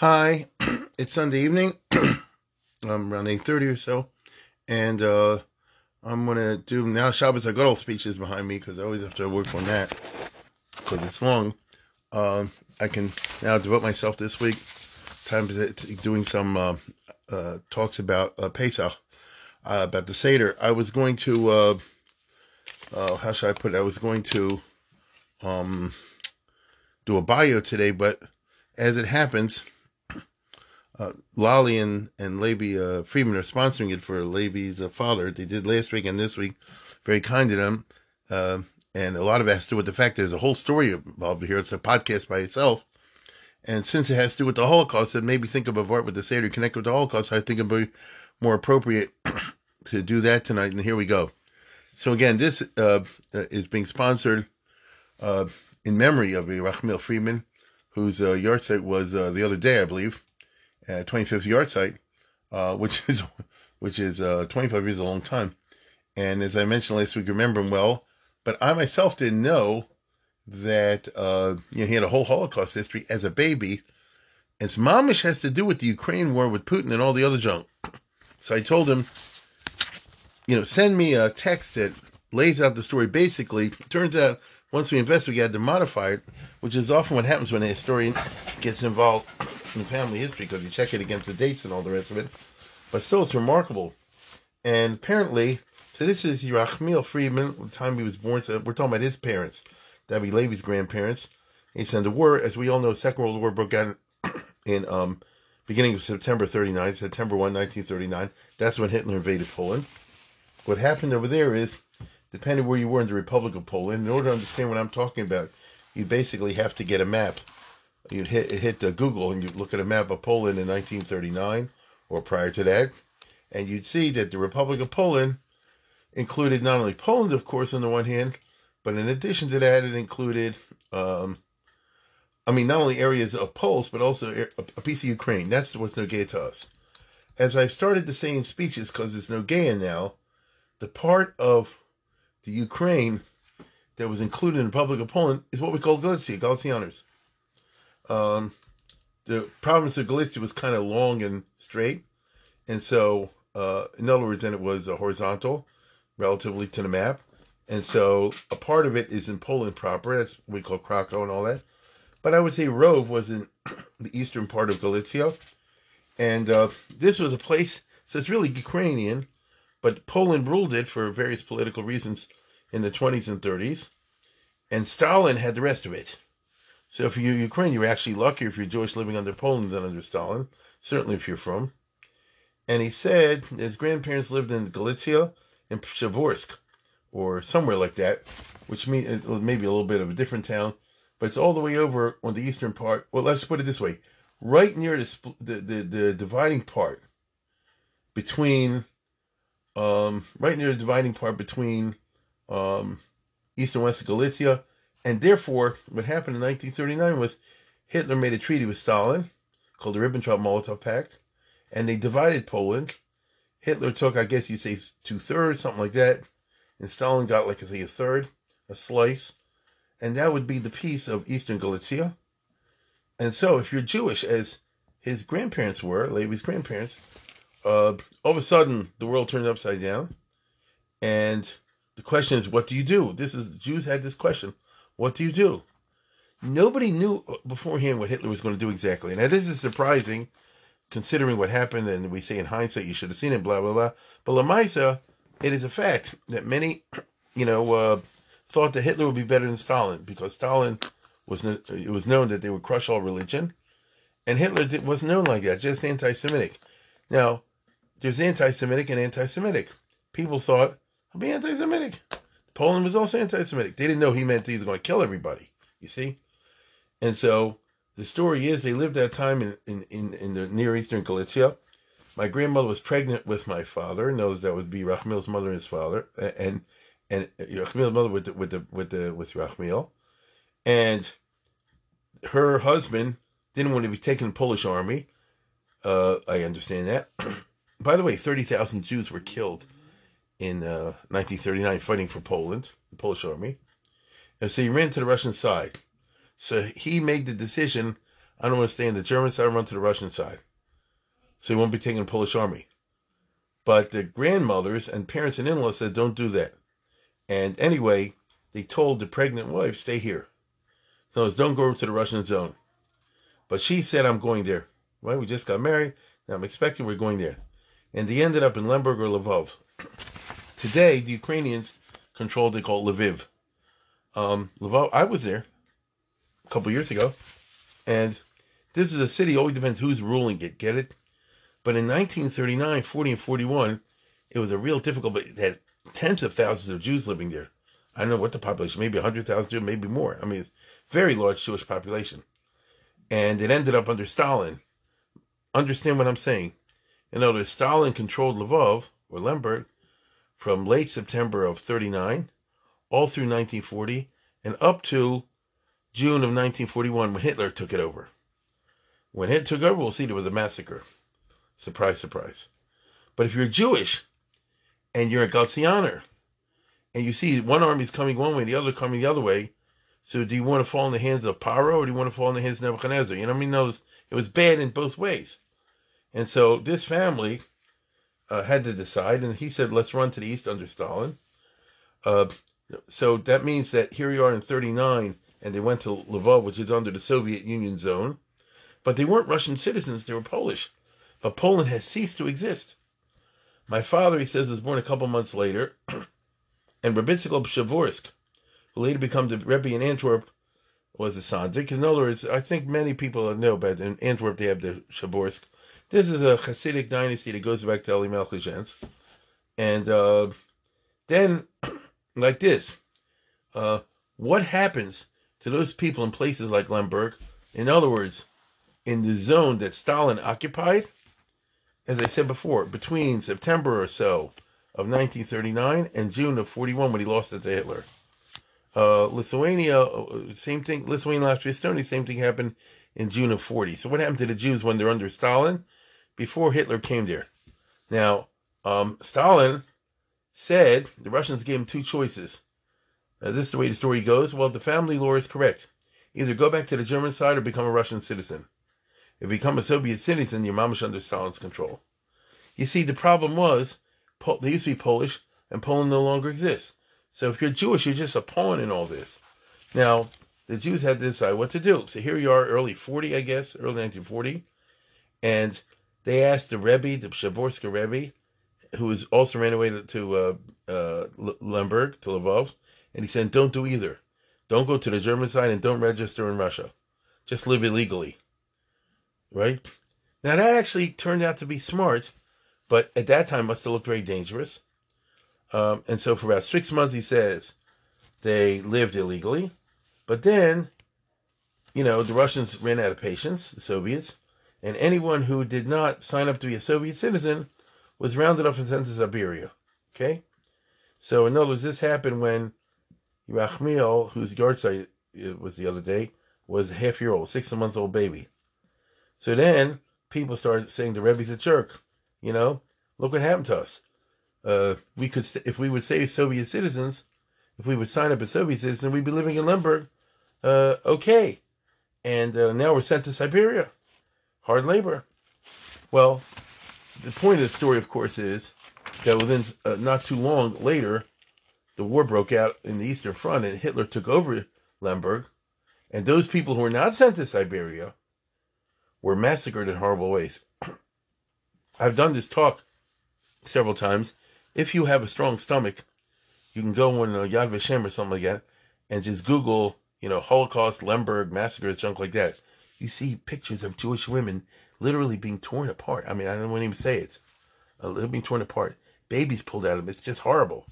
Hi, it's Sunday evening. I'm around 8.30 or so. And uh, I'm going to do now Shabbos Hagadol speeches behind me because I always have to work on that because it's long. Um, I can now devote myself this week time to, to doing some uh, uh, talks about uh, Pesach, uh, about the Seder. I was going to, uh, how should I put it? I was going to um, do a bio today, but as it happens, uh, Lolly and, and Levi uh, Friedman are sponsoring it for Levi's uh, father. They did last week and this week. Very kind of them. Uh, and a lot of it has to do with the fact there's a whole story involved here. It's a podcast by itself. And since it has to do with the Holocaust, it made me think of a part with the Seder connected with the Holocaust. I think it'd be more appropriate to do that tonight. And here we go. So again, this uh, is being sponsored uh, in memory of Rachmiel Friedman, whose uh, yahrzeit was uh, the other day, I believe, uh, 25th yahrzeit, uh, which is which is uh, 25 years a long time. And as I mentioned last week, remember him well. But I myself didn't know that uh, you know, he had a whole Holocaust history as a baby. And mamish has to do with the Ukraine war with Putin and all the other junk. So I told him, you know, send me a text that lays out the story. Basically, turns out once we investigate, we had to modify it, which is often what happens when a historian gets involved in family history because you check it against the dates and all the rest of it. But still, it's remarkable. And apparently, so this is Yerachmiel Friedman, the time he was born. So we're talking about his parents, be Levi's grandparents. He said the war, as we all know, Second World War broke out in um, beginning of September 39, September 1, 1939. That's when Hitler invaded Poland. What happened over there is, depending where you were in the Republic of Poland, in order to understand what I'm talking about, you basically have to get a map you'd hit hit Google and you'd look at a map of Poland in 1939 or prior to that, and you'd see that the Republic of Poland included not only Poland, of course, on the one hand, but in addition to that, it included, um, I mean, not only areas of Poles, but also a piece of Ukraine. That's what's Nogea to us. As I've started to say in speeches, because it's Nogea now, the part of the Ukraine that was included in the Republic of Poland is what we call Galicia, Galicianers. Um, the province of Galicia was kind of long and straight, and so uh, in other words, then it was horizontal, relatively to the map, and so a part of it is in Poland proper. That's what we call Krakow and all that. But I would say Rove was in the eastern part of Galicia, and uh, this was a place. So it's really Ukrainian, but Poland ruled it for various political reasons in the 20s and 30s, and Stalin had the rest of it. So if you're Ukraine, you're actually lucky if you're Jewish living under Poland than under Stalin, certainly if you're from. And he said his grandparents lived in Galicia and Przeworsk, or somewhere like that, which means maybe a little bit of a different town, but it's all the way over on the eastern part. Well, let's put it this way: right near the the the, the dividing part between, um, right near the dividing part between, um, east and west of Galicia and therefore, what happened in 1939 was Hitler made a treaty with Stalin called the Ribbentrop-Molotov Pact, and they divided Poland. Hitler took, I guess you'd say, two thirds, something like that, and Stalin got, like I say, a third, a slice, and that would be the piece of Eastern Galicia. And so, if you're Jewish, as his grandparents were, Levi's grandparents, uh, all of a sudden the world turned upside down, and the question is, what do you do? This is Jews had this question what do you do? Nobody knew beforehand what Hitler was going to do exactly. Now, this is surprising considering what happened, and we say in hindsight you should have seen it, blah, blah, blah. But Lamaisa, it is a fact that many, you know, uh, thought that Hitler would be better than Stalin because Stalin was, it was known that they would crush all religion. And Hitler did, wasn't known like that, just anti Semitic. Now, there's anti Semitic and anti Semitic. People thought, I'll be anti Semitic. Poland was also anti Semitic. They didn't know he meant he was going to kill everybody, you see? And so the story is they lived that time in, in, in, in the Near Eastern Galicia. My grandmother was pregnant with my father. Knows that would be Rachmiel's mother and his father, and and Rachmiel's mother with the, with the with the with and her husband didn't want to be taken in the Polish army. Uh, I understand that. By the way, thirty thousand Jews were killed in uh, 1939 fighting for Poland, the Polish army, and so he ran to the Russian side. So he made the decision, I don't want to stay on the German side, I run to the Russian side. So he won't be taking the Polish army. But the grandmothers and parents and in-laws said, don't do that. And anyway, they told the pregnant wife, stay here. So it's don't go over to the Russian zone. But she said, I'm going there. Right? We just got married. Now I'm expecting we're going there. And they ended up in Lemberg or Lvov. Today, the Ukrainians control, they call Lviv. Um, Lvov, I was there a couple years ago. And this is a city, always depends who's ruling it, get it? But in 1939, 40, and 41, it was a real difficult, but it had tens of thousands of Jews living there. I don't know what the population, maybe 100,000, Jews, maybe more. I mean, very large Jewish population. And it ended up under Stalin. Understand what I'm saying? In other words, Stalin controlled Lvov, or Lemberg, from late September of 39, all through 1940, and up to June of 1941 when Hitler took it over. When Hitler took over, we'll see there was a massacre. Surprise, surprise. But if you're Jewish and you're a Galicianer and you see one army's coming one way, the other coming the other way, so do you want to fall in the hands of Paro or do you want to fall in the hands of Nebuchadnezzar? You know what I mean? Notice it was bad in both ways. And so this family uh, had to decide, and he said, let's run to the east under Stalin. Uh, so that means that here you are in 39 and they went to Lvov, which is under the Soviet Union zone. But they weren't Russian citizens, they were Polish. But Poland has ceased to exist. My father, he says, was born a couple months later, and Rabitsikov Shavorsk, who later became the Rebbe in Antwerp, was a Sandik. In other words, I think many people know, but in Antwerp they have the Shavorsk. This is a Hasidic dynasty that goes back to Elimelech Lizhensk. And uh, then, like this, uh, what happens to those people in places like Lemberg. In other words, in the zone that Stalin occupied, as I said before, between September or so of 1939 and June of 41 when he lost it to Hitler. Uh, Lithuania, uh, same thing. Lithuania, Latvia, Estonia, same thing happened in June of 40. So what happened to the Jews when they're under Stalin? Before Hitler came there. Now, um, Stalin said the Russians gave him two choices. Uh, this is the way the story goes. Well, the family law is correct. Either go back to the German side or become a Russian citizen. If you become a Soviet citizen, your mama's under Stalin's control. You see, the problem was they used to be Polish, and Poland no longer exists. So if you're Jewish, you're just a pawn in all this. Now, the Jews had to decide what to do. So here you are, early 40, I guess, early 1940, and they asked the Rebbe, the Shavorska Rebbe, who was also ran away to, uh, uh, Lemberg, to Lvov, and he said, don't do either. Don't go to the German side and don't register in Russia. Just live illegally. Right? Now, that actually turned out to be smart, but at that time must have looked very dangerous. Um, and so for about six months, he says, they lived illegally. But then, you know, the Russians ran out of patience, the Soviets, and anyone who did not sign up to be a Soviet citizen was rounded up and sent to Siberia. Okay? So, in other words, this happened when Rachmiel, whose yahrzeit was the other day, was a half year old, six month old baby. So then people started saying the Rebbe's a jerk. You know, look what happened to us. Uh, we could, st- if we would save Soviet citizens, if we would sign up as Soviet citizens, we'd be living in Lemberg. Uh, okay. And uh, now we're sent to Siberia. Hard labor. Well, the point of the story, of course, is that within uh, not too long later, the war broke out in the Eastern Front and Hitler took over Lemberg, and those people who were not sent to Siberia were massacred in horrible ways. I've done this talk several times. If you have a strong stomach, you can go on uh, Yad Vashem or something like that and just Google, you know, Holocaust, Lemberg, massacres, junk like that. You see pictures of Jewish women literally being torn apart. I mean, I don't want to even say it. Uh, they're being torn apart. Babies pulled out of them. It's just horrible.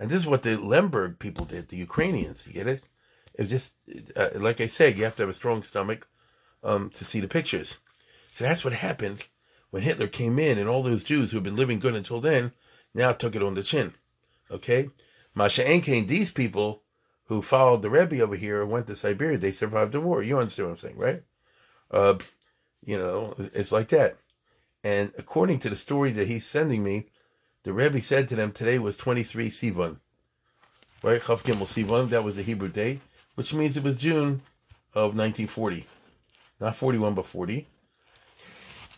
And this is what the Lemberg people did, the Ukrainians. You get it? It's just, uh, like I said, you have to have a strong stomach. um, to see the pictures. So that's what happened when Hitler came in, and all those Jews who had been living good until then now took it on the chin. Okay, Masha Enkain, these people who followed the Rebbe over here and went to Siberia, they survived the war. You understand what I'm saying, right? Uh, you know, it's like that. And according to the story that he's sending me, the Rebbe said to them today was 23 Sivan. Right? Chav Gimel Sivan, that was the Hebrew day, which means it was June of 1940. Not 41, but 40.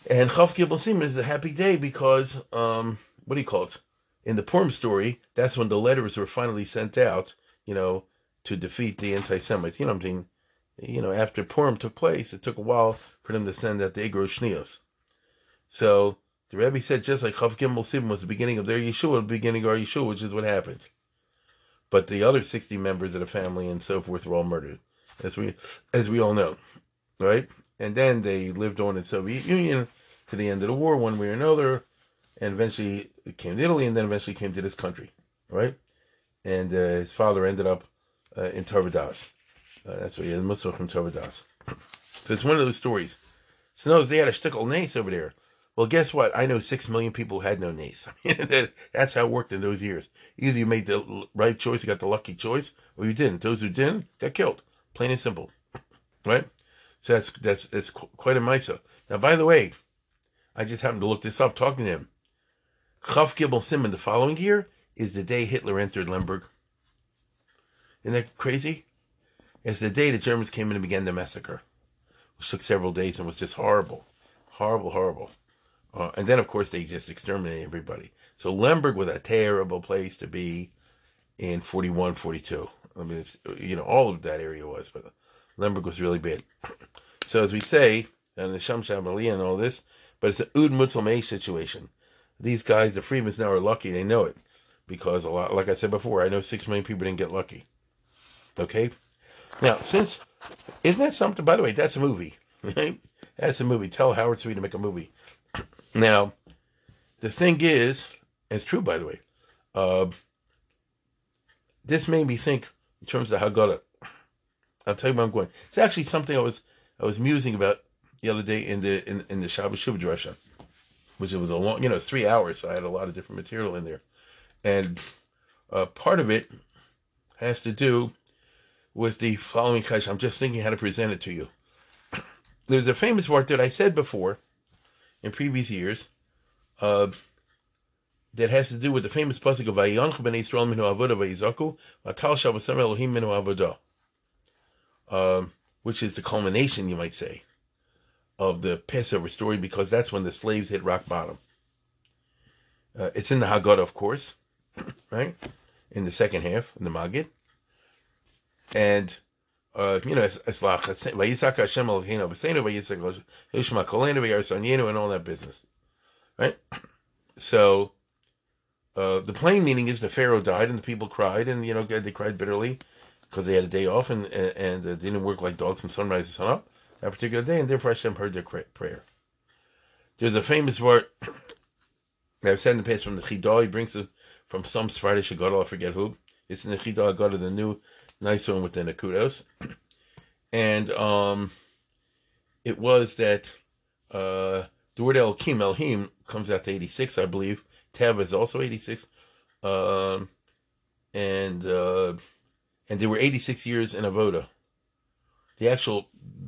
And Chav Gimel Sivan is a happy day because, um, what do you call it? In the Purim story, that's when the letters were finally sent out, you know, to defeat the anti-Semites. You know what I'm saying? You know, after Purim took place, it took a while for them to send out the Igro Shnios. So the Rebbe said just like Chav Gimel Sivan was the beginning of their Yeshua, the beginning of our Yeshua, which is what happened. But the other sixty members of the family and so forth were all murdered, as we as we all know, right? And then they lived on in Soviet Union to the end of the war, one way or another, and eventually came to Italy, and then eventually came to this country, right? And uh, his father ended up uh, in Tarvadas. Uh, that's what he had Muslim from Tarvadas. so it's one of those stories. So knows they had a shtickle nace over there. Well, guess what? I know six million people had no nace. That's how it worked in those years. Either you made the right choice, you got the lucky choice, or you didn't. Those who didn't got killed. Plain and simple, right? So that's that's that's quite a misa. Now, by the way, I just happened to look this up talking to him. Chav Gimel Sivan the following year is the day Hitler entered Lemberg. Isn't that crazy? It's the day the Germans came in and began the massacre, which took several days and was just horrible, horrible, horrible. Uh, and then, of course, they just exterminated everybody. So Lemberg was a terrible place to be in 41, 42. I mean, you know, all of that area was, but Lemberg was really bad. So as we say, and the Sham Shabali and all this, but it's an Ud Mutzel situation. These guys, the Friedmans now are lucky. They know it. Because a lot, like I said before, I know six million people didn't get lucky. Okay? Now, since, isn't that something, by the way, that's a movie. That's a movie. Tell Howard Sweet to make a movie. Now, the thing is, it's true, by the way. Uh, this made me think in terms of Haggadah. I'll tell you where I'm going. It's actually something I was I was musing about the other day in the in, in the Shabbos Shuvah which it was a long, you know, three hours. So I had a lot of different material in there, and uh, part of it has to do with the following kash. I'm just thinking how to present it to you. There's a famous word that I said before in previous years uh, that has to do with the famous pasuk of Vayonch ben Yisrael minu avodah vayizaku vatal shavasam Elohim minu avodah, um, which is the culmination, you might say, of the Passover story because that's when the slaves hit rock bottom. Uh, it's in the Haggadah, of course, right? In the second half, in the Magid. And uh, you know, Eslach, Vayisak Hashem Eloheinu, V'seinu Vayisak Yishma Kolenu V'yarsanyenu, and all that business, right? So, uh, the plain meaning is the Pharaoh died and the people cried, and you know they cried bitterly because they had a day off and and, and uh, didn't work like dogs from sunrise to sunup that particular day, and therefore Hashem heard their prayer. There's a famous word I've said in the past from the Chidah. He brings it from some Sephardic Shagadah, I forget who. It's in the Chidah Haggadah, the new nice one with the Nakudos. and um, it was that uh, the word Elohim, Elohim comes out to 86, I believe. Tev is also 86. Um, and uh, and there were 86 years in Avoda. The actual,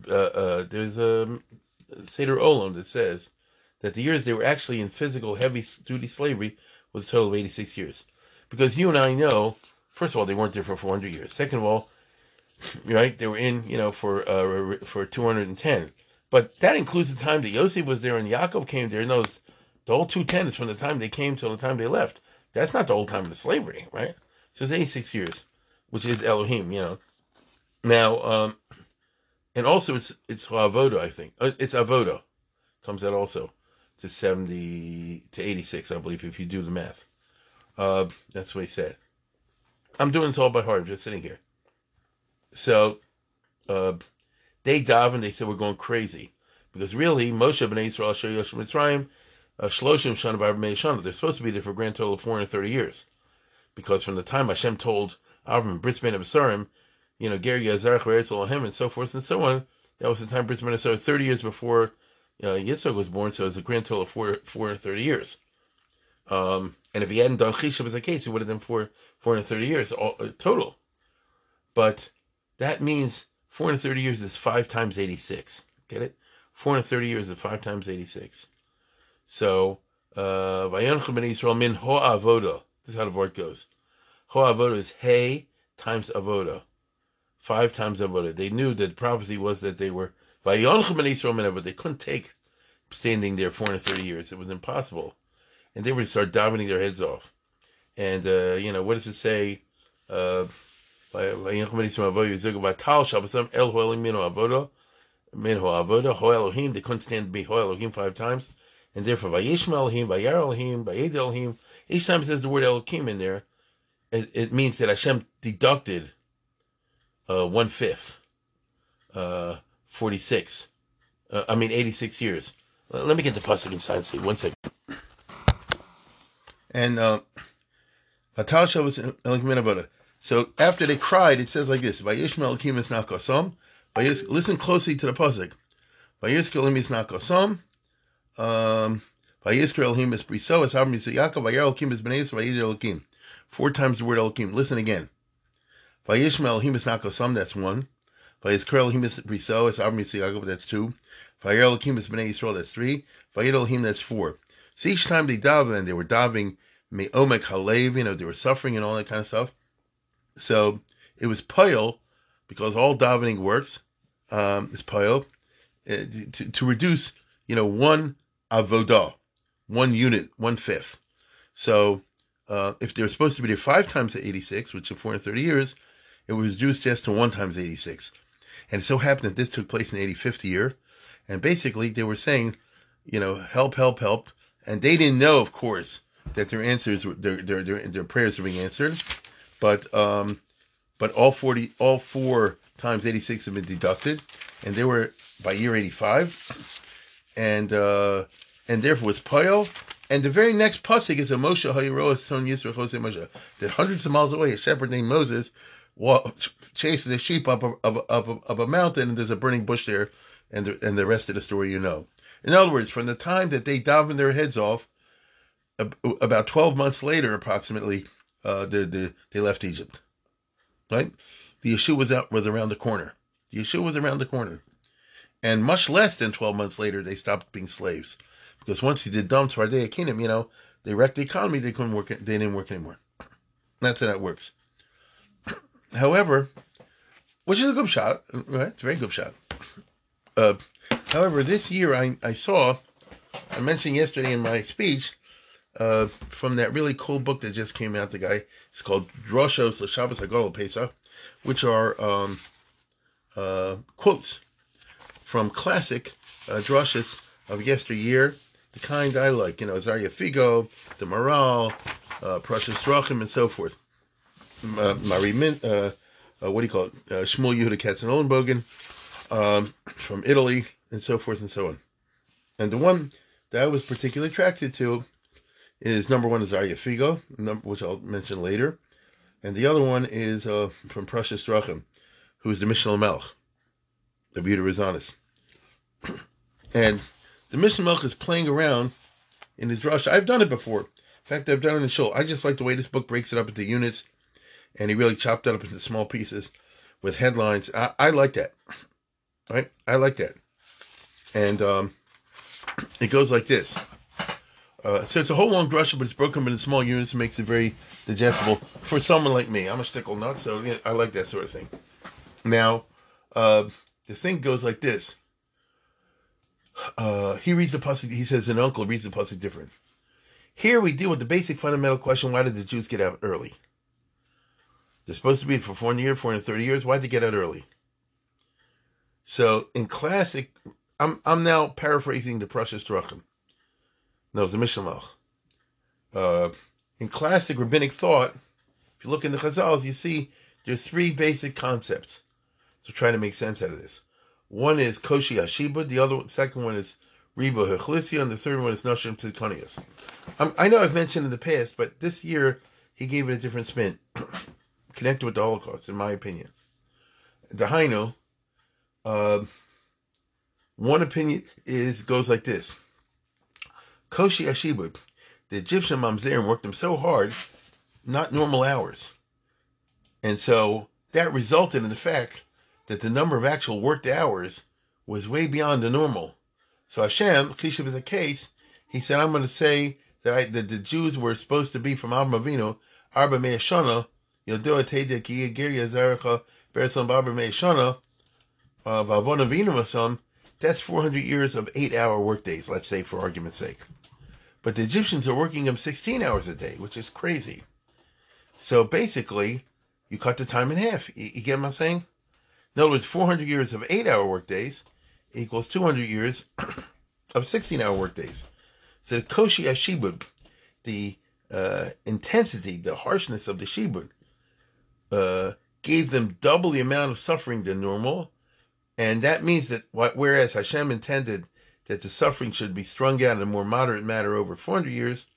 uh, uh, there's a Seder Olam that says that the years they were actually in physical heavy duty slavery was a total of 86 years. Because you and I know first of all, they weren't there for 400 years. Second of all, right, they were in, you know, for uh, for 210. But that includes the time that Yosef was there and Yaakov came there. And those, the whole 210 is from the time they came till the time they left. That's not the whole time of the slavery, right? So it's 86 years, which is Elohim, you know. Now, um, and also it's it's Avoda, I think. Uh, it's Avoda. Comes out also to 70 to 86, I believe, if you do the math. Uh, that's what he said. I'm doing this all by heart. I'm just sitting here. So uh, they daven. They said we're going crazy because really Moshe ben Israel Asher Yoshim Mitzrayim uh, Shloshim Shana Shana. They're supposed to be there for a grand total of 430 years because from the time Hashem told Avram Bris Ben Abasarim, you know Ger Yazarach Eretz Elohim and so forth and so on, That was the time Bris Milah. So 30 years before uh, Yitzchak was born, so it's a grand total of four, 430 years. Um, and if he hadn't done Chishav as a case, it would have done four, 430 years all, uh, total. But that means 430 years is 5 times 86. Get it? 430 years is 5 times 86. So, uh, Israel min ho avoda. This is how the word goes. Ho avoda is hey times avoda. Five times avoda. They knew that prophecy was that they were Vayanchim ben Israel min but they couldn't take standing there 430 years. It was impossible. And they would start dominating their heads off. And, uh, you know, what does it say? Uh. They couldn't stand to be Elohim five times. And therefore, Vayishma Elohim, Vayar Elohim, Vayed Elohim. Each time it says the word Elohim in there, it, it means that Hashem deducted uh, one fifth, uh, 46. Uh, I mean, 86 years. Let me get the pasuk inside and see. One second. And uh, Vatal was Elohim So after they cried, it says like this: Vayishma Elohim is not kosom. Listen closely to the pasuk. Vayishma Elohim is not kosom. Um, Vayiskar Elohim is Briso, as Avram Yaakov, Vayar Elohim is Bnei Yisrael, Elohim. Four times the word Elohim. Listen again. Vayishma Elohim is not Nakosam, that's one. Vayiskar Elohim is Briso, as Avram Yaakov, that's two. Vayar Elohim is Bnei Yisrael, that's three. Vayir Elohim, that's four. So each time they daven, and they were davening Me'omek Halev, you know, they were suffering and all that kind of stuff. So it was pile, because all davening works, um, is pile, uh, to, to reduce, you know, one avodah, one unit, one fifth. So uh, if they're supposed to be there five times at 86, which is 430 years, it was reduced just to one times 86. And it so happened that this took place in the 85th year. And basically, they were saying, you know, help, help, help. And they didn't know, of course, that their answers, their their their, their prayers are being answered. But um, but all 40, all four times 86 have been deducted. And they were by year 85. And uh, and therefore it's Poyo. And the very next pasuk is a Moshe Hayiroa son Yisrael Jose Moshe. That hundreds of miles away, a shepherd named Moses chases a sheep up of, of, of, a mountain, and there's a burning bush there, and the, and the rest of the story you know. In other words, from the time that they davened their heads off, about 12 months later, approximately, uh, the, the, they left Egypt. Right? The issue was out was around the corner. The issue was around the corner. And much less than 12 months later, they stopped being slaves. Because once he did Dam Tzvardei Kingdom, you know, they wrecked the economy. They couldn't work. They didn't work anymore. That's how that works. However, which is a good shot, right? It's a very good shot. Uh, however, this year I, I saw, I mentioned yesterday in my speech, uh, from that really cool book that just came out. The guy it's called Droshos L'Shabbos Hagadol Pesach, which are um, uh, quotes from classic uh, drushes of yesteryear the kind I like, you know, Zarya Figo, the Moral, uh, Precious and so forth. Uh, Min, uh, uh, what do you call it? Uh, Shmuel Yehuda Katzenellenbogen um, from Italy, and so forth and so on. And the one that I was particularly attracted to is number one is Zarya Figo, which I'll mention later. And the other one is uh, from Prashas Drachim, who is the Mishnah Melch, the Buddha Rizanis. and the Mishnah Melch is playing around in his rush. I've done it before. In fact, I've done it in the show. I just like the way this book breaks it up into units, and he really chopped it up into small pieces with headlines. I, I like that. Right? I like that. And um, it goes like this. Uh, so it's a whole long brush, but it's broken up into small units and makes it very digestible for someone like me. I'm a stickle nut, so I like that sort of thing. Now, uh, the thing goes like this uh, he reads the pasuk. He says an uncle reads the pasuk different. Here we deal with the basic fundamental question: Why did the Jews get out early? They're supposed to be for 400 years, 430 years. Why did they get out early? So in classic, I'm I'm now paraphrasing the Prashas Drachim. No, it's the Mishnah uh, In classic rabbinic thought, if you look in the Chazals, you see there's three basic concepts to try to make sense out of this. One is Koshi Ashiba, the other second one is Reba Hechlisia, and the third one is Nashim Tzidkonias. Um, I know I've mentioned in the past, but this year he gave it a different spin, connected with the Holocaust, in my opinion. The Hainu, uh, One opinion is goes like this: Koshi Ashibud, the Egyptian mamzerim worked them so hard, not normal hours, and so that resulted in the fact that the number of actual worked hours was way beyond the normal. So Hashem, Chishav is a case, he said, I'm going to say that, I, that the Jews were supposed to be from Avraham Avinu, Arba Me'eshana, Yodoa Teda Ki Yigiria Zerecha, Beretzon Barba Me'eshana, of uh, Avon Avinu Masam, that's 400 years of eight hour workdays, let's say for argument's sake. But the Egyptians are working them 16 hours a day, which is crazy. So basically, you cut the time in half. You, you get what I'm saying? In other words, 400 years of eight hour workdays equals 200 years of 16 hour workdays. So the Koshi Ashibud, the uh, intensity, the harshness of the Shibud, uh, gave them double the amount of suffering than normal. And that means that whereas Hashem intended that the suffering should be strung out in a more moderate manner over 400 years,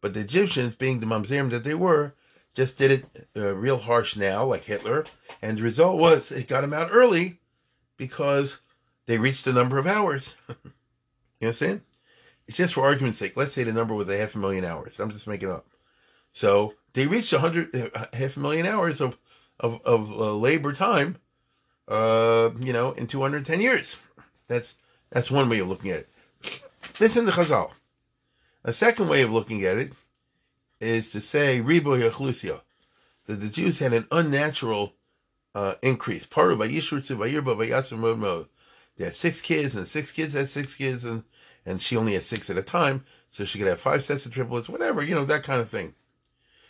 but the Egyptians, being the mamzerim that they were, just did it uh, real harsh now, like Hitler. And the result was it got them out early because they reached a number of hours. you understand? It's just for argument's sake. Let's say the number was a half a million hours. I'm just making up. So they reached a hundred, uh, half a million hours of of, of uh, labor time. Uh, you know, in 210 years. That's that's one way of looking at it. Listen to Chazal. A second way of looking at it is to say Ribo Yachlusia, that the Jews had an unnatural uh, increase. Part of. They had six kids, and six kids had six kids, and and she only had six at a time, so she could have five sets of triplets, whatever, you know, that kind of thing.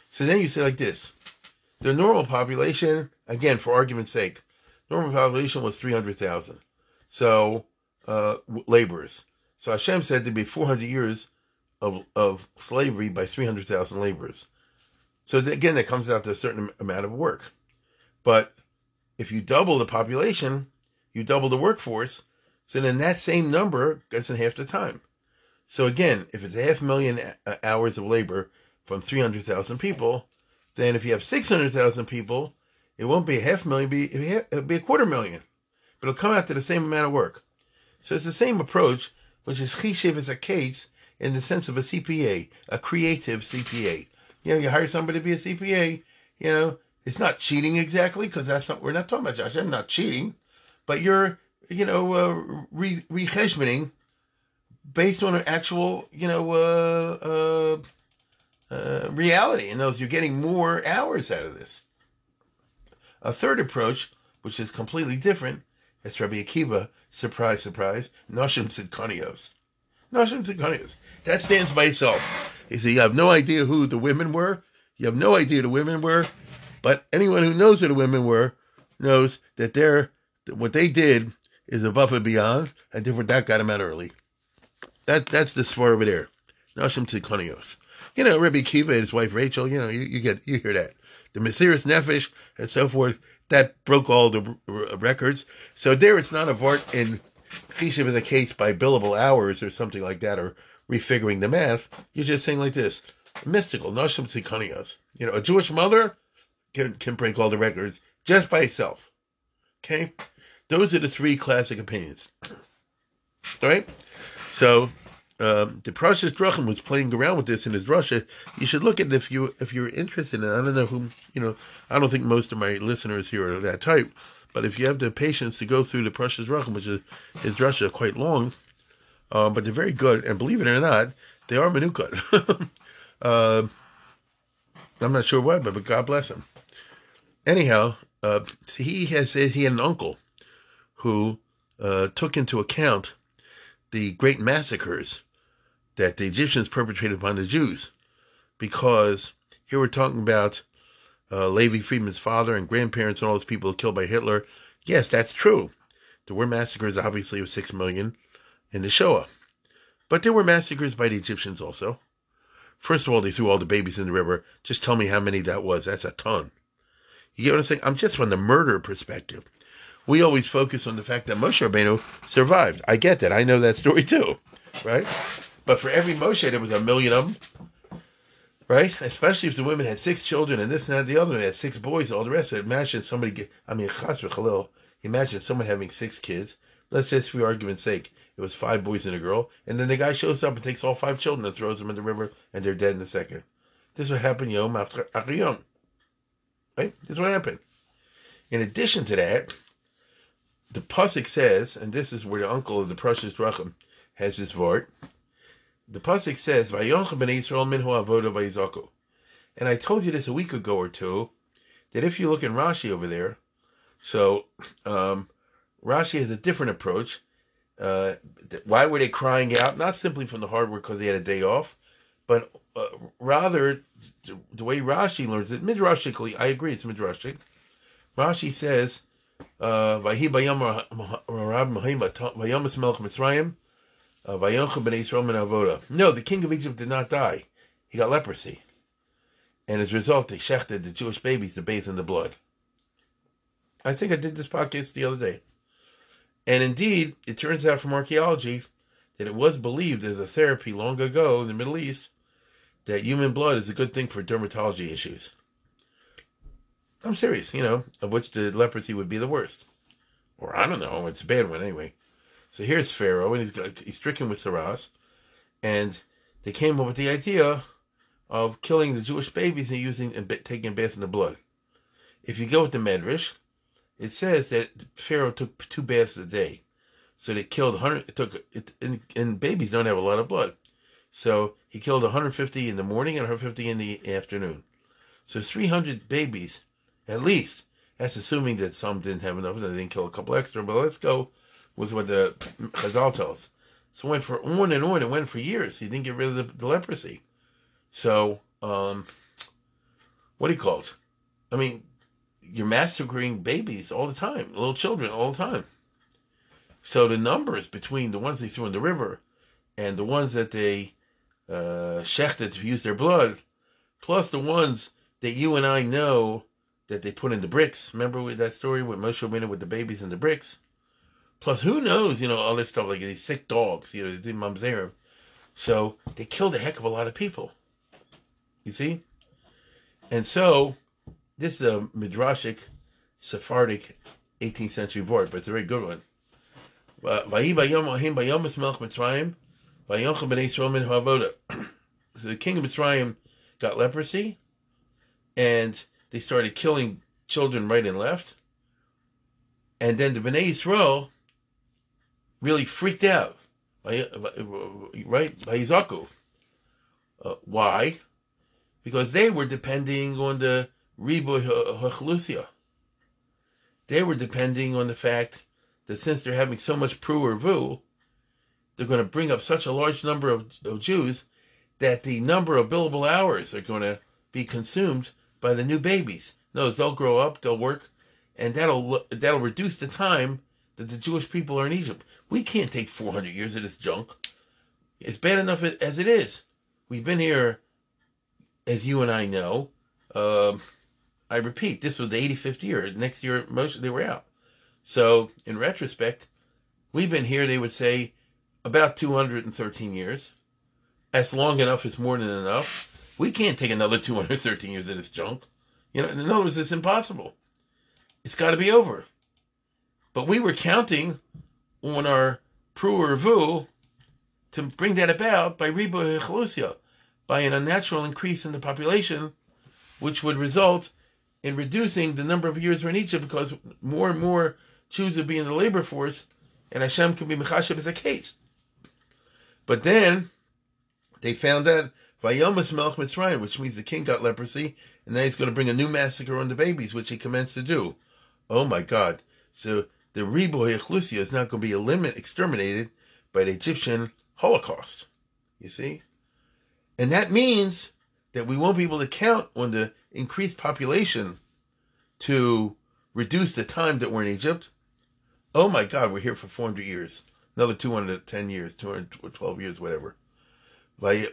So then you say like this the normal population, again, for argument's sake, normal population was 300,000. So, uh, laborers. So Hashem said there'd be 400 years of, of slavery by 300,000 laborers. So again, that comes out to a certain amount of work. But if you double the population, you double the workforce, so then that same number gets in half the time. So again, if it's a half million hours of labor from 300,000 people, then if you have 600,000 people, it won't be a half million, it'll be a quarter million. But it'll come out to the same amount of work. So it's the same approach, which is chishev as a case in the sense of a CPA, a creative CPA. You know, you hire somebody to be a CPA, you know, it's not cheating exactly, because that's not, we're not talking about Josh. I'm not cheating, but you're, you know, uh, re, re based on an actual, you know, uh, uh, uh, reality. In those, you're getting more hours out of this. A third approach, which is completely different, is Rabbi Akiva, surprise, surprise, Noshim Tzidkonios. Noshim Tzidkonios. That stands by itself. He said, you have no idea who the women were. You have no idea who the women were. But anyone who knows who the women were knows that they're, what they did is above and beyond, and therefore that got him out early. That That's the sport over there. Noshim Tzidkonios you know, Rabbi Kiva and his wife Rachel, you know, you, you get, you hear that. The Mesiris Nefesh and so forth, that broke all the r- records. So there it's not a vart in Chishav in the case by billable hours or something like that, or refiguring the math. You're just saying like this, mystical, Noshim Tzikonios. You know, a Jewish mother can, can break all the records just by itself. Okay? Those are the three classic opinions. All right? So um, the Prashas Drachim was playing around with this in his Russia. You should look at it if you if you're interested in it. I don't know whom you know. I don't think most of my listeners here are that type, but if you have the patience to go through the Prashas Drachim, which is his Russia quite long, um, but they're very good. And believe it or not, they are Manukat. uh, I'm not sure why, but, but God bless him. Anyhow, uh, he has he had an uncle who uh, took into account the great massacres that the Egyptians perpetrated upon the Jews. Because here we're talking about uh, Levi Friedman's father and grandparents and all those people killed by Hitler. Yes, that's true. There were massacres, obviously, of six million in the Shoah. But there were massacres by the Egyptians also. First of all, they threw all the babies in the river. Just tell me how many that was. That's a ton. You get what I'm saying? I'm just from the murder perspective we always focus on the fact that Moshe Rabbeinu survived. I get that. I know that story too, right? But for every Moshe, there was a million of them, right? Especially if the women had six children and this and that, the other one had six boys, all the rest. Imagine somebody get, I mean, Chas Khalil, imagine someone having six kids. let's just for argument's sake, it was five boys and a girl, and then the guy shows up and takes all five children and throws them in the river, and they're dead in a second. This would happen yom after yom. Right? This is what happened. In addition to that, the pasuk says, and this is where the uncle of the Prashas Drachim has his vort. The pasuk says. And I told you this a week ago or two that if you look in Rashi over there, so um, Rashi has a different approach. Uh, why were they crying out? Not simply from the hard work because they had a day off, but uh, rather the way Rashi learns it, midrashically, I agree, it's midrashic. Rashi says, "Vahi bayam rab Mitzrayim, uh, Yisrael min avoda." No, the king of Egypt did not die; he got leprosy, and as a result, they shechted the Jewish babies to bathe in the blood. I think I did this podcast the other day, and indeed, it turns out from archaeology that it was believed as a therapy long ago in the Middle East that human blood is a good thing for dermatology issues. I'm serious, you know, of which the leprosy would be the worst. Or I don't know, it's a bad one anyway. So here's Pharaoh, and he's he's stricken with Saras, and they came up with the idea of killing the Jewish babies and using and taking a bath in the blood. If you go with the Medrash, it says that Pharaoh took two baths a day, so they killed 100. It took it, and, and babies don't have a lot of blood, so he killed 150 in the morning and 150 in the afternoon. So 300 babies, at least. That's assuming that some didn't have enough, and they didn't kill a couple extra. But let's go with what the Chazal tells. So it went for on and on. It went for years. He didn't get rid of the, the leprosy. So, um, what do you call it? I mean, you're massacring babies all the time, little children all the time. So the numbers between the ones they threw in the river and the ones that they uh, shechted to use their blood, plus the ones that you and I know that they put in the bricks. Remember with that story with Moshe Rabbeinu with the babies in the bricks? Plus, who knows, you know, other stuff like these sick dogs, you know, they did mamzerim. So they killed a heck of a lot of people. You see? And so, this is a Midrashic, Sephardic 18th century vort, but it's a very good one. So the king of Mitzrayim got leprosy, and they started killing children right and left. And then the Bnei Yisrael really freaked out, right? By Izaku. Uh, why? Because they were depending on the Ribu Hachlusia. They were depending on the fact that since they're having so much pru or vu, they're going to bring up such a large number of, of Jews that the number of billable hours are going to be consumed by the new babies. No, they'll grow up, they'll work, and that'll that'll reduce the time that the Jewish people are in Egypt. We can't take 400 years of this junk. It's bad enough as it is. We've been here, as you and I know. Uh, I repeat, this was the 85th year. Next year, most they were out. So, in retrospect, we've been here. They would say about 213 years. That's long enough. It's more than enough. We can't take another 213 years of this junk. You know, in other words, it's impossible. It's got to be over. But we were counting on our pru vu to bring that about by ribu chalusia, by an unnatural increase in the population, which would result in reducing the number of years we're in Egypt because more and more Jews would be in the labor force, and Hashem could be mechashev as a case. But then they found out Vayomas Melch Mitzrayim, which means the king got leprosy, and now he's going to bring a new massacre on the babies, which he commenced to do. Oh my God! So the Riboy Echlusia is not going to be eliminated, exterminated by the Egyptian Holocaust. You see, and that means that we won't be able to count on the increased population to reduce the time that we're in Egypt. Oh my God, we're here for 400 years another 210 years, 212 years, whatever. The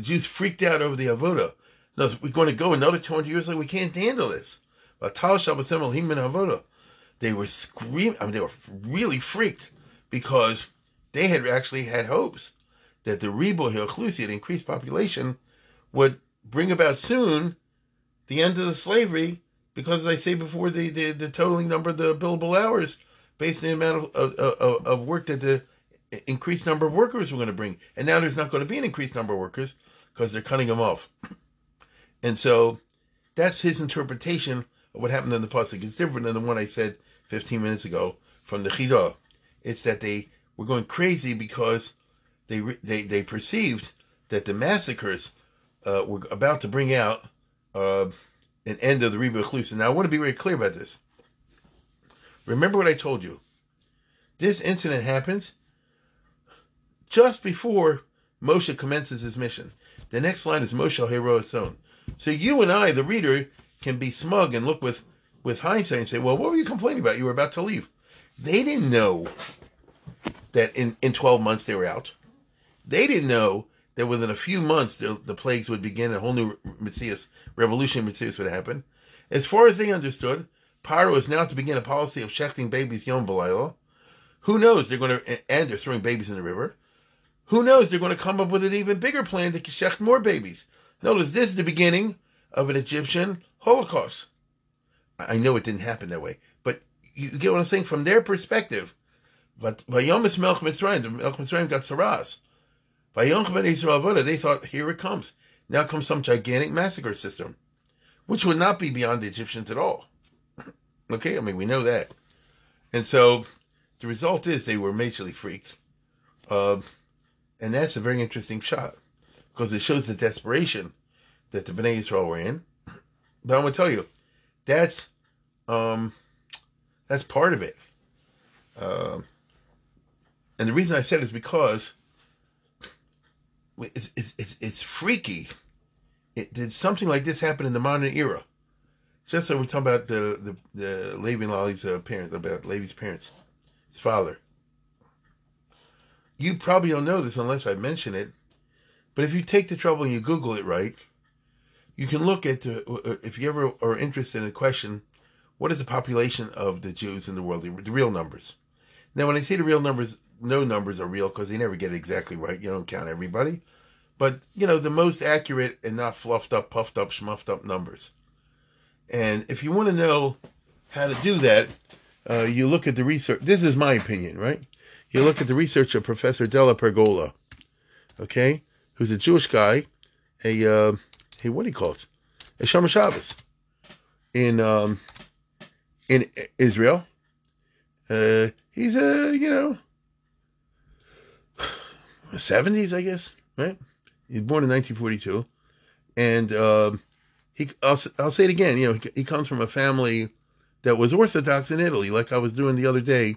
Jews freaked out over the avoda. No, we're going to go another 200 years, like we can't handle this. They were screaming, I mean, they were really freaked because they had actually had hopes that the Rebo Hilchlusi, the increased population, would bring about soon the end of the slavery Because, as I say before, the, the, the totaling number of the billable hours based on the amount of, of, of, of work that the increased number of workers we're going to bring. And now there's not going to be an increased number of workers because they're cutting them off. And so that's his interpretation of what happened in the pasuk. It's different than the one I said 15 minutes ago from the Chidah. It's that they were going crazy because they they they perceived that the massacres uh, were about to bring out uh, an end of the Reba Chlusa. Now I want to be very clear about this. Remember what I told you. This incident happens just before Moshe commences his mission. The next line is Moshe Hero. So you and I, the reader, can be smug and look with, with hindsight and say, well, what were you complaining about? You were about to leave. They didn't know that in, in 12 months they were out. They didn't know that within a few months the, the plagues would begin, a whole new Matthias, revolution Matthias would happen. As far as they understood, Paro is now to begin a policy of shechting babies Yom Belayla. Who knows? They're going to, end they're throwing babies in the river. Who knows? They're going to come up with an even bigger plan to shecht more babies. Notice this is the beginning of an Egyptian Holocaust. I know it didn't happen that way, but you get what I'm saying from their perspective. But Vayomis Melch Mitzrayim, the Melch Mitzrayim got Saras. Vayonch Ben Israel they thought, here it comes. Now comes some gigantic massacre system, which would not be beyond the Egyptians at all. okay, I mean, we know that. And so the result is they were majorly freaked. Uh, and that's a very interesting shot because it shows the desperation that the Bnei Israel were in. But I'm gonna tell you, that's um, that's part of it. Uh, and the reason I said is because it's it's it's, it's freaky. It, did something like this happen in the modern era? Just so we're talking about the the, the Levi and Lolly's uh, parents, about Levi's parents, his father. You probably don't know this unless I mention it, but if you take the trouble and you Google it right, you can look at the, uh, if you ever are interested in the question, what is the population of the Jews in the world, the, real numbers. Now, when I say the real numbers, no numbers are real because they never get exactly right. You don't count everybody. But, you know, the most accurate and not fluffed up, puffed up, schmuffed up numbers. And if you want to know how to do that, uh, you look at the research. This is my opinion, right? You look at the research of Professor Della Pergola, okay, who's a Jewish guy, a, uh, hey, what do you call it? A Shomer Shabbos in, um, in Israel. Uh, he's a, you know, 70s, I guess, right? He's born in 1942. And uh, he, I'll, I'll say it again, you know, he, he comes from a family that was Orthodox in Italy, like I was doing the other day,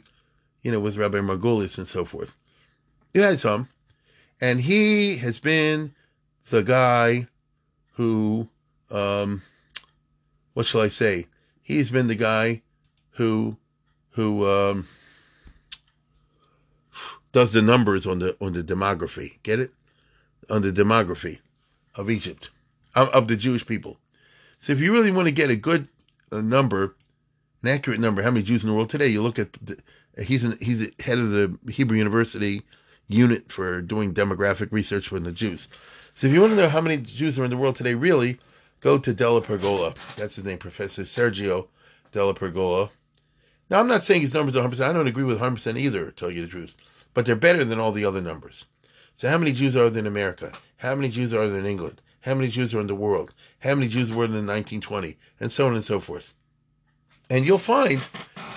you know, with Rabbi Margulis and so forth. He had some. And he has been the guy who, um, what shall I say? He's been the guy who, who, um, does the numbers on the on the demography. Get it? On the demography of Egypt, of, the Jewish people. So if you really want to get a good uh, number, an accurate number, how many Jews in the world today? You look at he's an, he's the head of the Hebrew University unit for doing demographic research for the Jews. So if you want to know how many Jews are in the world today, really, go to Della Pergola. That's his name, Professor Sergio Della Pergola. Now, I'm not saying his numbers are 100%. I don't agree with 100% either, to tell you the truth but they're better than all the other numbers. So, how many Jews are there in America? How many Jews are there in England? How many Jews are in the world? How many Jews were there in 1920? And so on and so forth. And you'll find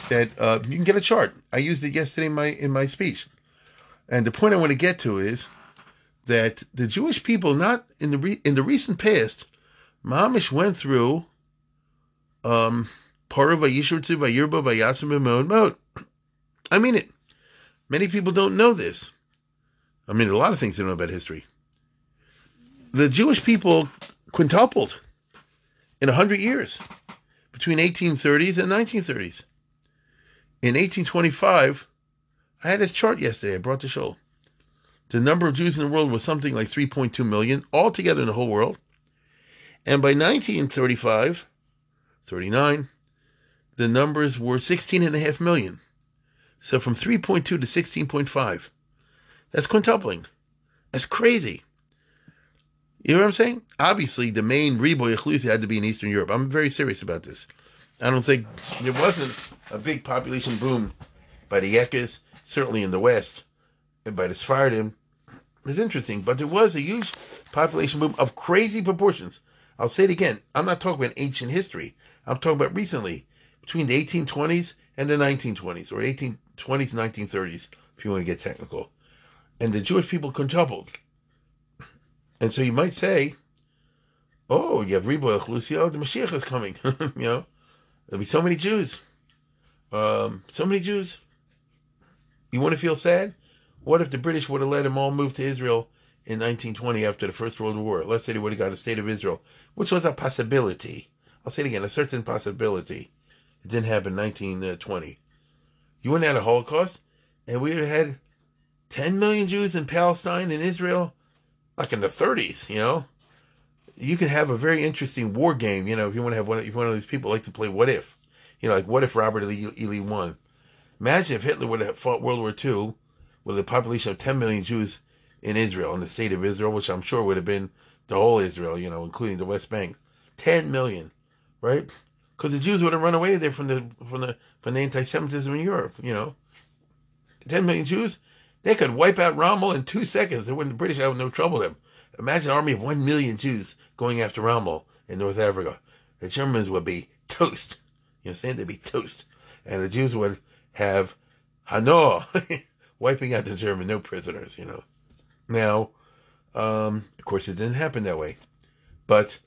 that uh, you can get a chart. I used it yesterday in my in my speech. And the point I want to get to is that the Jewish people, not in the re- in the recent past, Mamish went through um Parva Yishurtzu Vayirba Vayasim Mode. I mean it. Many people don't know this. I mean, a lot of things they don't know about history. The Jewish people quintupled in 100 years between 1830s and 1930s. In 1825, I had this chart yesterday. I brought the show. The number of Jews in the world was something like 3.2 million altogether in the whole world. And by 1935, 39, the numbers were 16.5 million. So from 3.2 to 16.5. That's quintupling. That's crazy. You know what I'm saying? Obviously, the main Reboy Echlusi had to be in Eastern Europe. I'm very serious about this. I don't think it wasn't a big population boom by the Yekkes, certainly in the West, and by the Sephardim. It's interesting, but there was a huge population boom of crazy proportions. I'll say it again. I'm not talking about ancient history. I'm talking about recently, between the 1820s and the 1920s, or 1820s, 1930s, if you want to get technical. And the Jewish people quintupled. And so you might say, oh, you have Ribo Lucio, oh, the Mashiach is coming. you know, there'll be so many Jews. Um, so many Jews. You want to feel sad? What if the British would have let them all move to Israel in 1920 after the First World War? Let's say they would have got a state of Israel, which was a possibility. I'll say it again, a certain possibility. It didn't happen in 1920. You wouldn't have had a Holocaust, and we would have had 10 million Jews in Palestine and Israel, like in the 30s, you know? You could have a very interesting war game, you know, if you want to have one, if one of these people like to play what if. You know, like what if Robert E. Lee won? Imagine if Hitler would have fought World War II with a population of 10 million Jews in Israel, in the state of Israel, which I'm sure would have been the whole Israel, you know, including the West Bank. 10 million, right? Because the Jews would have run away there from the from the from the anti-Semitism in Europe, you know. 10 million Jews, they could wipe out Rommel in two seconds. They wouldn't, the British have no trouble with them. Imagine an army of 1 million Jews going after Rommel in North Africa. The Germans would be toast. You understand? They'd be toast. And the Jews would have Hano, wiping out the German, no prisoners, you know. Now, um, of course, it didn't happen that way. But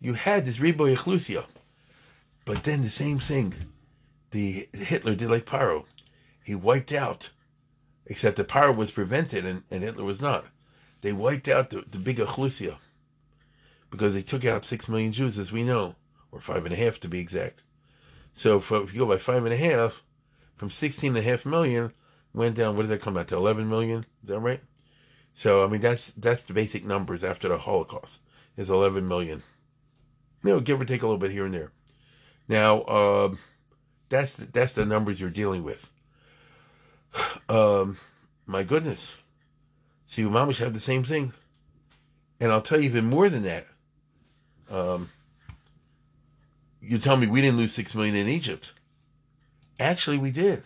you had this Ribo Yechlusia. But then the same thing, the Hitler did like Paro. He wiped out, except the Paro was prevented and, and Hitler was not. They wiped out the, the big Achlusia because they took out six million Jews, as we know, or five and a half to be exact. So for, if you go by five and a half, from 16 and a half million, went down, what does that come out to? 11 million? Is that right? So, I mean, that's that's the basic numbers after the Holocaust, is 11 million. You know, give or take a little bit here and there. Now, uh, that's the, that's the numbers you're dealing with. Um, my goodness. See, Mamish have the same thing. And I'll tell you even more than that. Um, you tell me we didn't lose six million in Egypt. Actually, we did.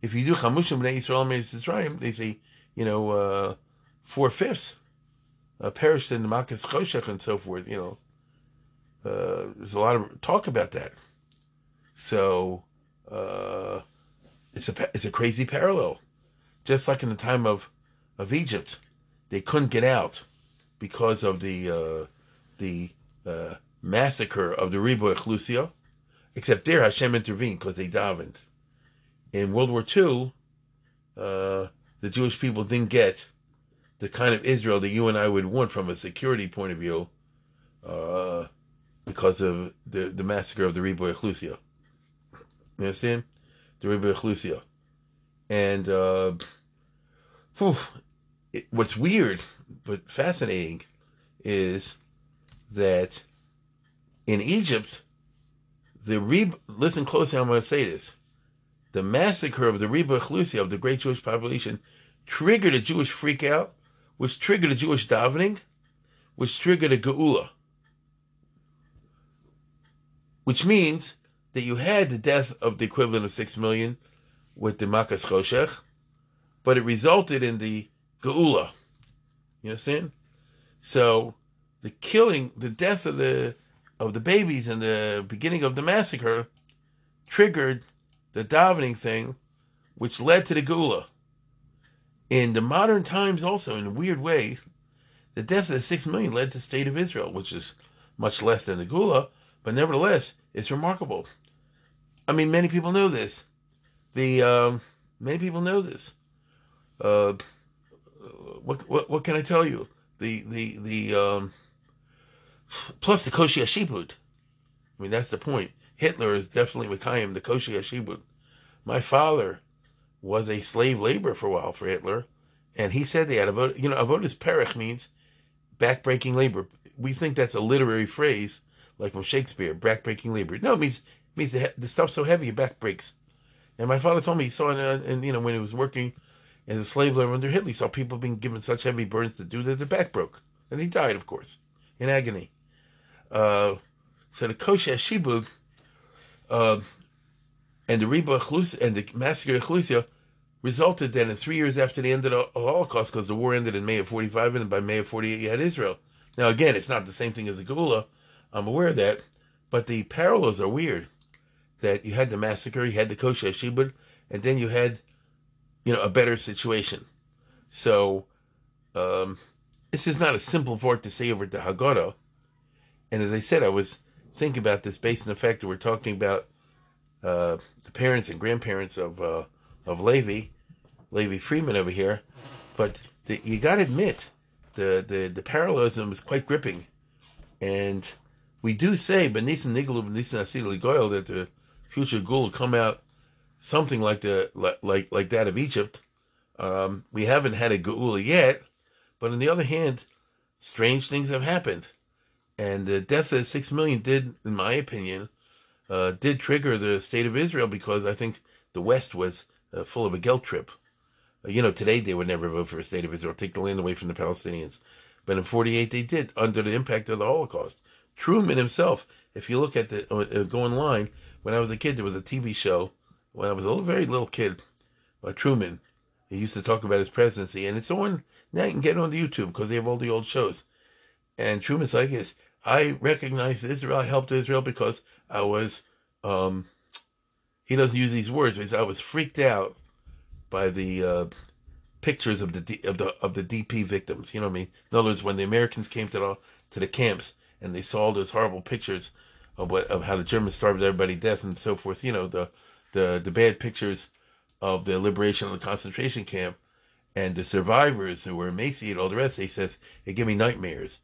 If you do Chamushim Bnei Yisrael Mitzrayim, they say, you know, uh, four fifths uh, perished in the Makas Choshech and so forth. You know, uh, there's a lot of talk about that. So uh, it's a it's a crazy parallel. Just like in the time of of Egypt, they couldn't get out because of the uh, the uh, massacre of the Ribo Lucio. Except there, Hashem intervened because they davened. In World War II, uh, the Jewish people didn't get the kind of Israel that you and I would want from a security point of view uh, because of the, the massacre of the Ribo Lucio. You understand? The Ribo Lucio. And uh, whew, it, what's weird but fascinating is that in Egypt, the re- listen closely, I'm going to say this. The massacre of the Reba Chlusia, of the great Jewish population, triggered a Jewish freakout, which triggered a Jewish davening, which triggered a Geula. Which means that you had the death of the equivalent of six million with the Makas Choshech, but it resulted in the Geula. You understand? So the killing, the death of the of the babies in the beginning of the massacre triggered the davening thing, which led to the Geula. In the modern times, also in a weird way, the death of the six million led to the state of Israel, which is much less than the Geula, but nevertheless, it's remarkable. I mean, many people know this. The um, many people know this. Uh, what, what what can I tell you? The the the um, plus the Koshi Ashibut. I mean, that's the point. Hitler is definitely Mikhaim, the Koshi Ashibut. My father was a slave laborer for a while for Hitler, and he said they had a you know avodas perich means backbreaking labor. We think that's a literary phrase like from Shakespeare, backbreaking labor. No, it means it means the, the stuff's so heavy your back breaks. And my father told me he saw it, uh, and you know when he was working as a slave labor under Hitler, he saw people being given such heavy burdens to do that their back broke, and he died, of course, in agony. So the Kosher Shibud, Uh, and the Reba and the massacre of Chlusia resulted then in three years after the end of the Holocaust, because the war ended in May of 45, and by May of 48 you had Israel. Now again, it's not the same thing as the Geula. I'm aware of that, but the parallels are weird. That you had the massacre, you had the Kosher Shibud, and then you had, you know, a better situation. So, um, this is not a simple word to say over the Haggadah. And as I said, I was thinking about this based on the fact that we're talking about uh, the parents and grandparents of uh, of Levi, Levi Friedman over here. But the, you got to admit, the, the the parallelism is quite gripping, and we do say Benisan Niglu Benisan Asid Goyle that the future Gul will come out something like the like like that of Egypt. Um, we haven't had a Geula yet, but on the other hand, strange things have happened. And the death of six million did, in my opinion, uh, did trigger the state of Israel because I think the West was uh, full of a guilt trip. Uh, you know, today they would never vote for a state of Israel, take the land away from the Palestinians. But in 48 they did, under the impact of the Holocaust. Truman himself, if you look at the, uh, uh, go online, when I was a kid, there was a TV show, when I was a little, very little kid, uh, Truman. He used to talk about his presidency, and it's on, now you can get it on YouTube because they have all the old shows. And Truman's like this I recognized Israel. I helped Israel because I was, um, he doesn't use these words, but I was freaked out by the uh, pictures of the D, of the of the DP victims. You know what I mean? In other words, when the Americans came to the to the camps and they saw all those horrible pictures of what of how the Germans starved everybody to death and so forth. You know the the the bad pictures of the liberation of the concentration camp and the survivors who were emaciated, all the rest. He says it gave me nightmares.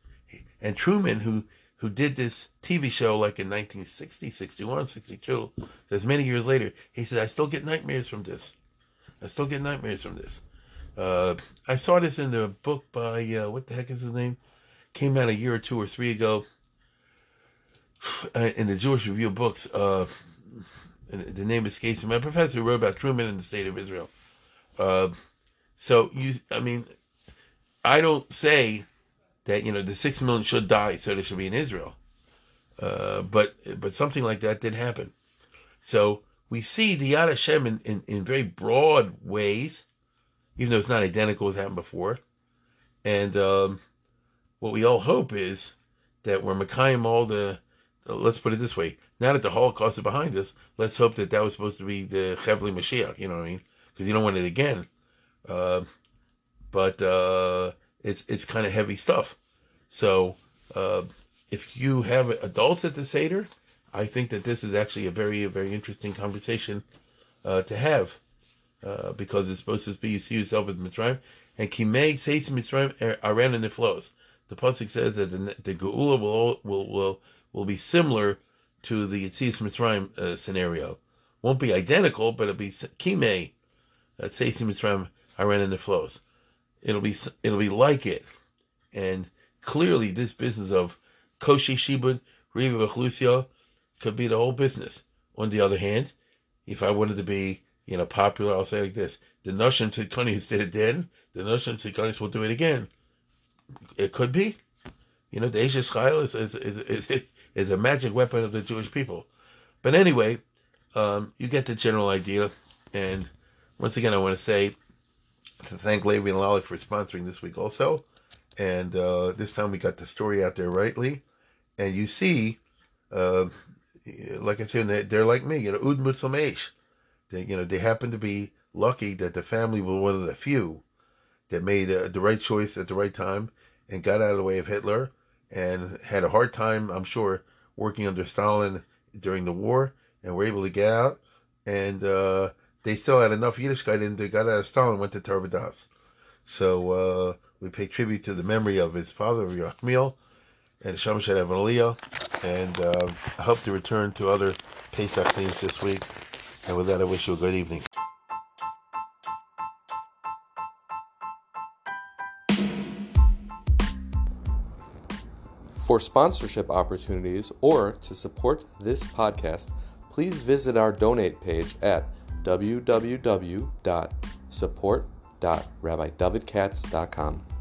And Truman, who who did this TV show like in 1960, 61, 62, says many years later, he said, I still get nightmares from this. I still get nightmares from this. Uh, I saw this in the book by, uh, what the heck is his name? Came out a year or two or three ago uh, in the Jewish Review Books. Uh, the name escapes me. My professor wrote about Truman and the state of Israel. Uh, so, you, I mean, I don't say that you know the six million should die, so they should be in Israel. Uh, but but something like that did happen. So we see the Yad Hashem in, in, in very broad ways, even though it's not identical as happened before. And um, what we all hope is that we're Mekayim all the, let's put it this way, now that the Holocaust is behind us, let's hope that that was supposed to be the Chevli Mashiach, you know what I mean? Because you don't want it again. Uh, but uh, it's it's kind of heavy stuff. So uh, if you have adults at the Seder, I think that this is actually a very, very interesting conversation uh, to have uh, because it's supposed to be you see yourself as Mitzrayim and Kimeg says Mitzrayim er, the flows. The pasuk says that the, the Geula will will will will be similar to the Yitzis Mitzrayim uh, scenario. Won't be identical, but it'll be Kimei that says Mitzrayim Aran and the flows it'll be it'll be like it. And clearly, this business of Koshi Shibud, Riva could be the whole business. On the other hand, if I wanted to be, you know, popular, I'll say like this: the Noshim Tzidkonis did it then. The Noshim Tzidkonis will do it again. It could be, you know, the Ashes Chayil is is, is is is a magic weapon of the Jewish people. But anyway, um, you get the general idea. And once again, I want to say to thank Levi and Lally for sponsoring this week also. And uh, this time we got the story out there rightly. And you see, uh, like I said, they're like me, you know, Ud. They, you know, they happen to be lucky that the family was one of the few that made uh, the right choice at the right time and got out of the way of Hitler and had a hard time, I'm sure, working under Stalin during the war and were able to get out. And uh, they still had enough Yiddishkeit and they got out of Stalin and went to Tarvadas. So uh, we pay tribute to the memory of his father, Rachmiel, and Shem Shad And uh, I hope to return to other Pesach themes this week. And with that, I wish you a good evening. For sponsorship opportunities or to support this podcast, please visit our donate page at www.support.rabbidavidkatz.com.